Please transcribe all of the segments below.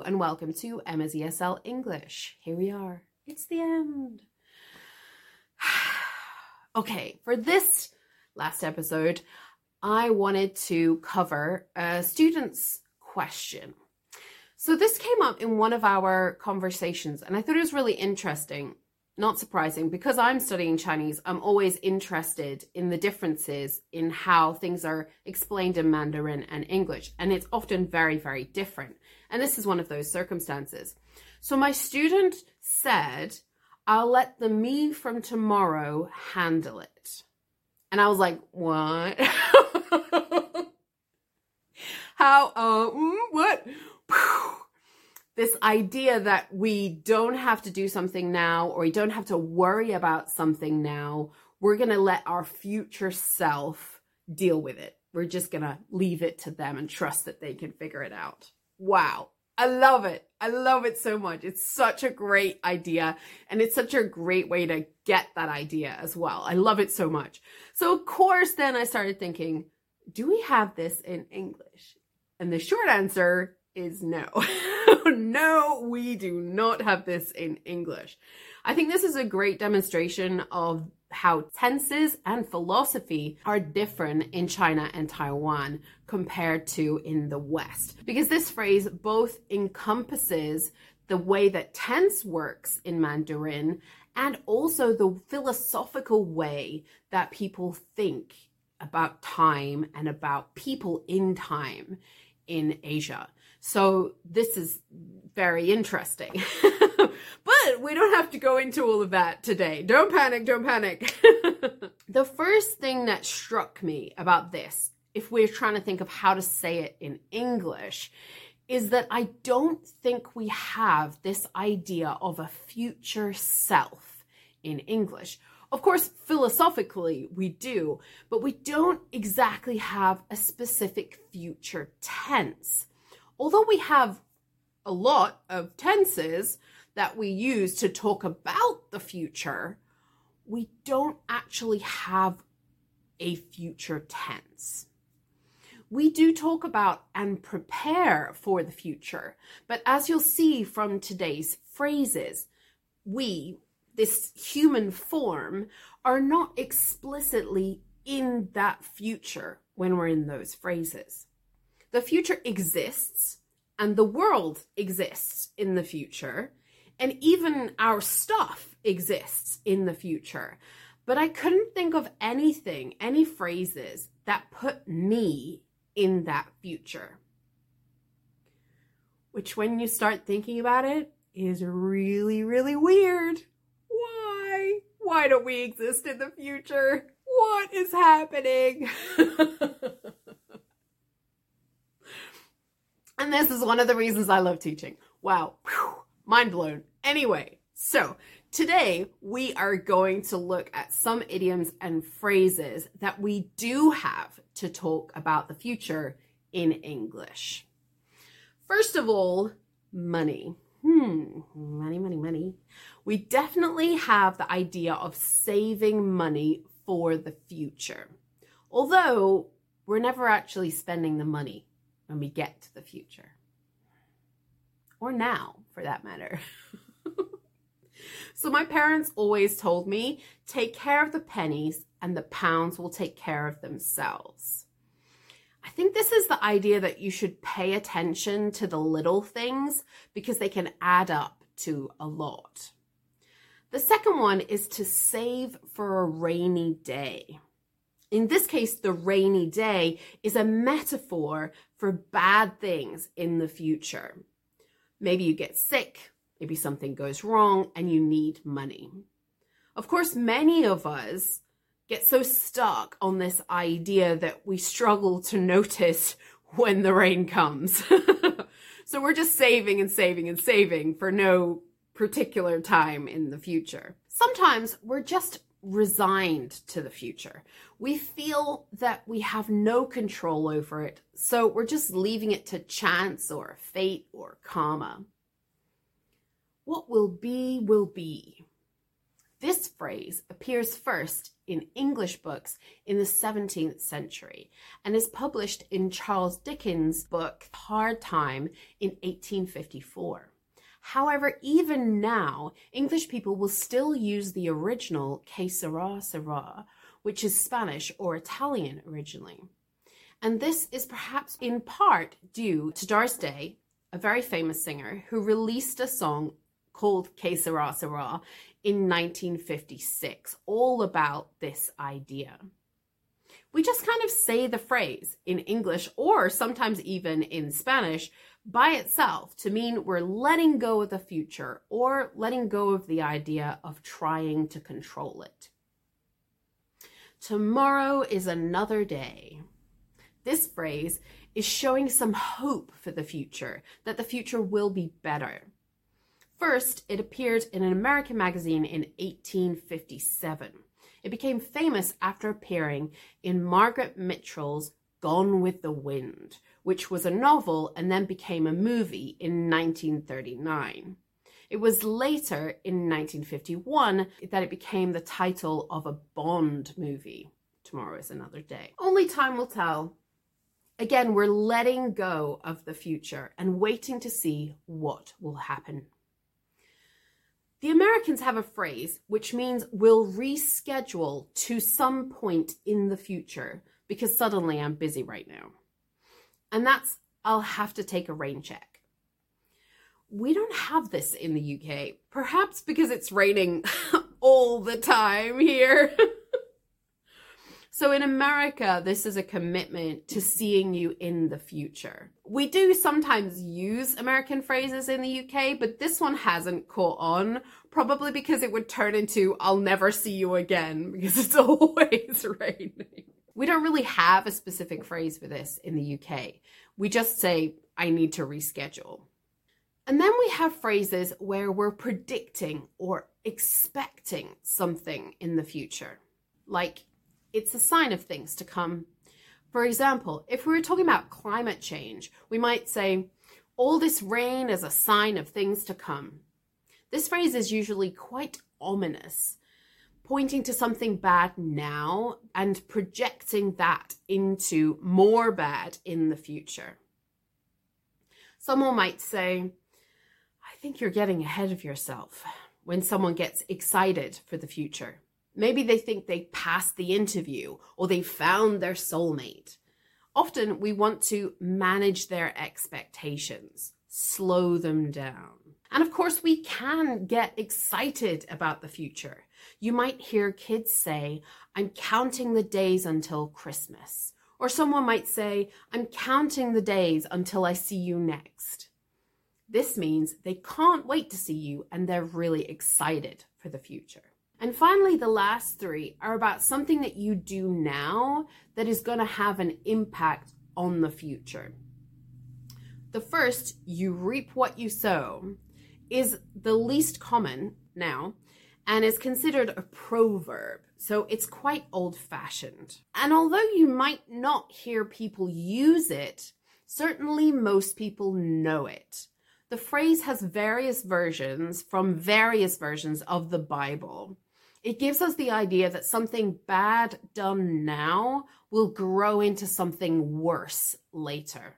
And welcome to Emma's ESL English. Here we are. It's the end. okay, for this last episode, I wanted to cover a student's question. So this came up in one of our conversations and I thought it was really interesting not surprising because I'm studying Chinese, I'm always interested in the differences in how things are explained in Mandarin and English. And it's often very, very different. And this is one of those circumstances. So my student said, I'll let the me from tomorrow handle it. And I was like, what? how, mm, what? this idea that we don't have to do something now or we don't have to worry about something now. We're going to let our future self deal with it. We're just going to leave it to them and trust that they can figure it out. Wow. I love it. I love it so much. It's such a great idea and it's such a great way to get that idea as well. I love it so much. So, of course, then I started thinking, do we have this in English? And the short answer is no. no, we do not have this in English. I think this is a great demonstration of how tenses and philosophy are different in China and Taiwan compared to in the West. Because this phrase both encompasses the way that tense works in Mandarin and also the philosophical way that people think about time and about people in time in Asia. So this is very interesting. but we don't have to go into all of that today. Don't panic, don't panic. the first thing that struck me about this, if we're trying to think of how to say it in English, is that I don't think we have this idea of a future self in English. Of course, philosophically, we do, but we don't exactly have a specific future tense although we have a lot of tenses that we use to talk about the future, we don't actually have a future tense. We do talk about and prepare for the future, but as you'll see from today's phrases, we, this human form, are not explicitly in that future when we're in those phrases. The future exists and the world exists in the future, and even our stuff exists in the future. But I couldn't think of anything, any phrases that put me in that future. Which, when you start thinking about it, is really, really weird. Why? Why don't we exist in the future? What is happening? And this is one of the reasons I love teaching. Wow. Mind blown. Anyway, so today we are going to look at some idioms and phrases that we do have to talk about the future in English. First of all, money. Hmm, money, money, money. We definitely have the idea of saving money for the future. Although we're never actually spending the money when we get to the future. Or now, for that matter. so, my parents always told me take care of the pennies, and the pounds will take care of themselves. I think this is the idea that you should pay attention to the little things because they can add up to a lot. The second one is to save for a rainy day. In this case, the rainy day is a metaphor for bad things in the future. Maybe you get sick, maybe something goes wrong, and you need money. Of course, many of us get so stuck on this idea that we struggle to notice when the rain comes. so we're just saving and saving and saving for no particular time in the future. Sometimes we're just resigned to the future. We feel that we have no control over it, so we're just leaving it to chance or fate or karma. What will be, will be. This phrase appears first in English books in the 17th century and is published in Charles Dickens' book Hard Time in 1854. However, even now, English people will still use the original que sera, sera, which is Spanish or Italian originally. And this is perhaps in part due to Doris Day, a very famous singer who released a song called Que Sera Sera in 1956, all about this idea. We just kind of say the phrase in English or sometimes even in Spanish by itself to mean we're letting go of the future or letting go of the idea of trying to control it. Tomorrow is another day. This phrase is showing some hope for the future, that the future will be better. First, it appeared in an American magazine in 1857. It became famous after appearing in Margaret Mitchell's Gone with the Wind, which was a novel and then became a movie in 1939. It was later in 1951 that it became the title of a Bond movie. Tomorrow is another day. Only time will tell. Again, we're letting go of the future and waiting to see what will happen. The Americans have a phrase which means we'll reschedule to some point in the future because suddenly I'm busy right now. And that's, I'll have to take a rain check. We don't have this in the UK, perhaps because it's raining all the time here. So in America, this is a commitment to seeing you in the future. We do sometimes use American phrases in the UK, but this one hasn't caught on, probably because it would turn into, I'll never see you again, because it's always raining. We don't really have a specific phrase for this in the UK. We just say, I need to reschedule. And then we have phrases where we're predicting or expecting something in the future. Like, it's a sign of things to come. For example, if we were talking about climate change, we might say, all this rain is a sign of things to come. This phrase is usually quite ominous, pointing to something bad now and projecting that into more bad in the future. Someone might say, I think you're getting ahead of yourself when someone gets excited for the future. Maybe they think they passed the interview or they found their soulmate. Often we want to manage their expectations, slow them down. And of course, we can get excited about the future. You might hear kids say, I'm counting the days until Christmas. Or someone might say, I'm counting the days until I see you next. This means they can't wait to see you and they're really excited for the future. And finally, the last three are about something that you do now that is going to have an impact on the future. The first, you reap what you sow, is the least common now and is considered a proverb. So it's quite old fashioned. And although you might not hear people use it, certainly most people know it. The phrase has various versions from various versions of the Bible. It gives us the idea that something bad done now will grow into something worse later.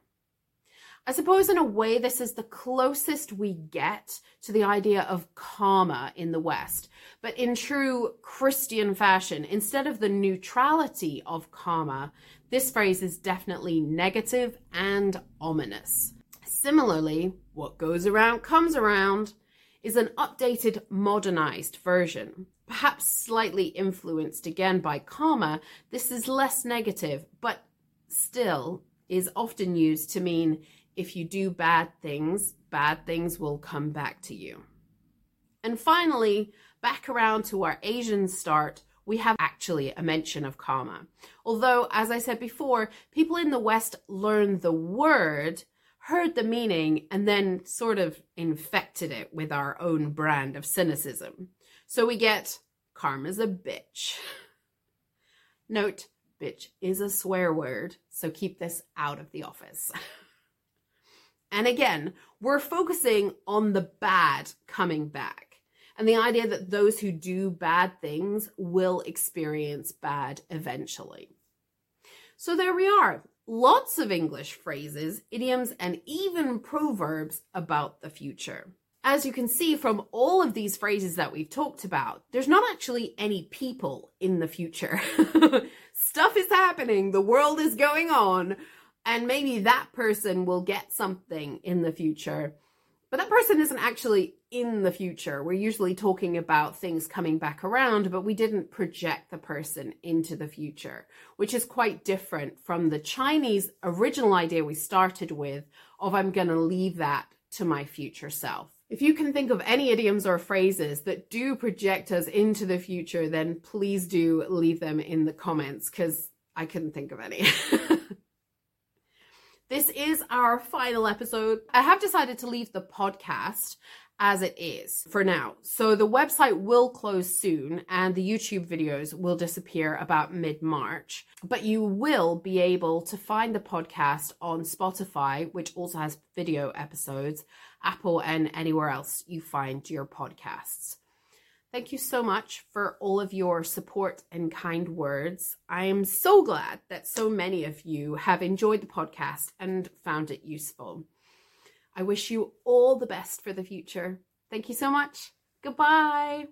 I suppose, in a way, this is the closest we get to the idea of karma in the West. But in true Christian fashion, instead of the neutrality of karma, this phrase is definitely negative and ominous. Similarly, what goes around comes around is an updated, modernized version. Perhaps slightly influenced again by karma, this is less negative, but still is often used to mean if you do bad things, bad things will come back to you. And finally, back around to our Asian start, we have actually a mention of karma. Although, as I said before, people in the West learn the word heard the meaning and then sort of infected it with our own brand of cynicism. So we get karma's a bitch. Note, bitch is a swear word, so keep this out of the office. and again, we're focusing on the bad coming back. and the idea that those who do bad things will experience bad eventually. So there we are. Lots of English phrases, idioms, and even proverbs about the future. As you can see from all of these phrases that we've talked about, there's not actually any people in the future. Stuff is happening, the world is going on, and maybe that person will get something in the future. But that person isn't actually in the future. We're usually talking about things coming back around, but we didn't project the person into the future, which is quite different from the Chinese original idea we started with of I'm going to leave that to my future self. If you can think of any idioms or phrases that do project us into the future, then please do leave them in the comments because I couldn't think of any. This is our final episode. I have decided to leave the podcast as it is for now. So the website will close soon and the YouTube videos will disappear about mid March. But you will be able to find the podcast on Spotify, which also has video episodes, Apple, and anywhere else you find your podcasts. Thank you so much for all of your support and kind words. I am so glad that so many of you have enjoyed the podcast and found it useful. I wish you all the best for the future. Thank you so much. Goodbye.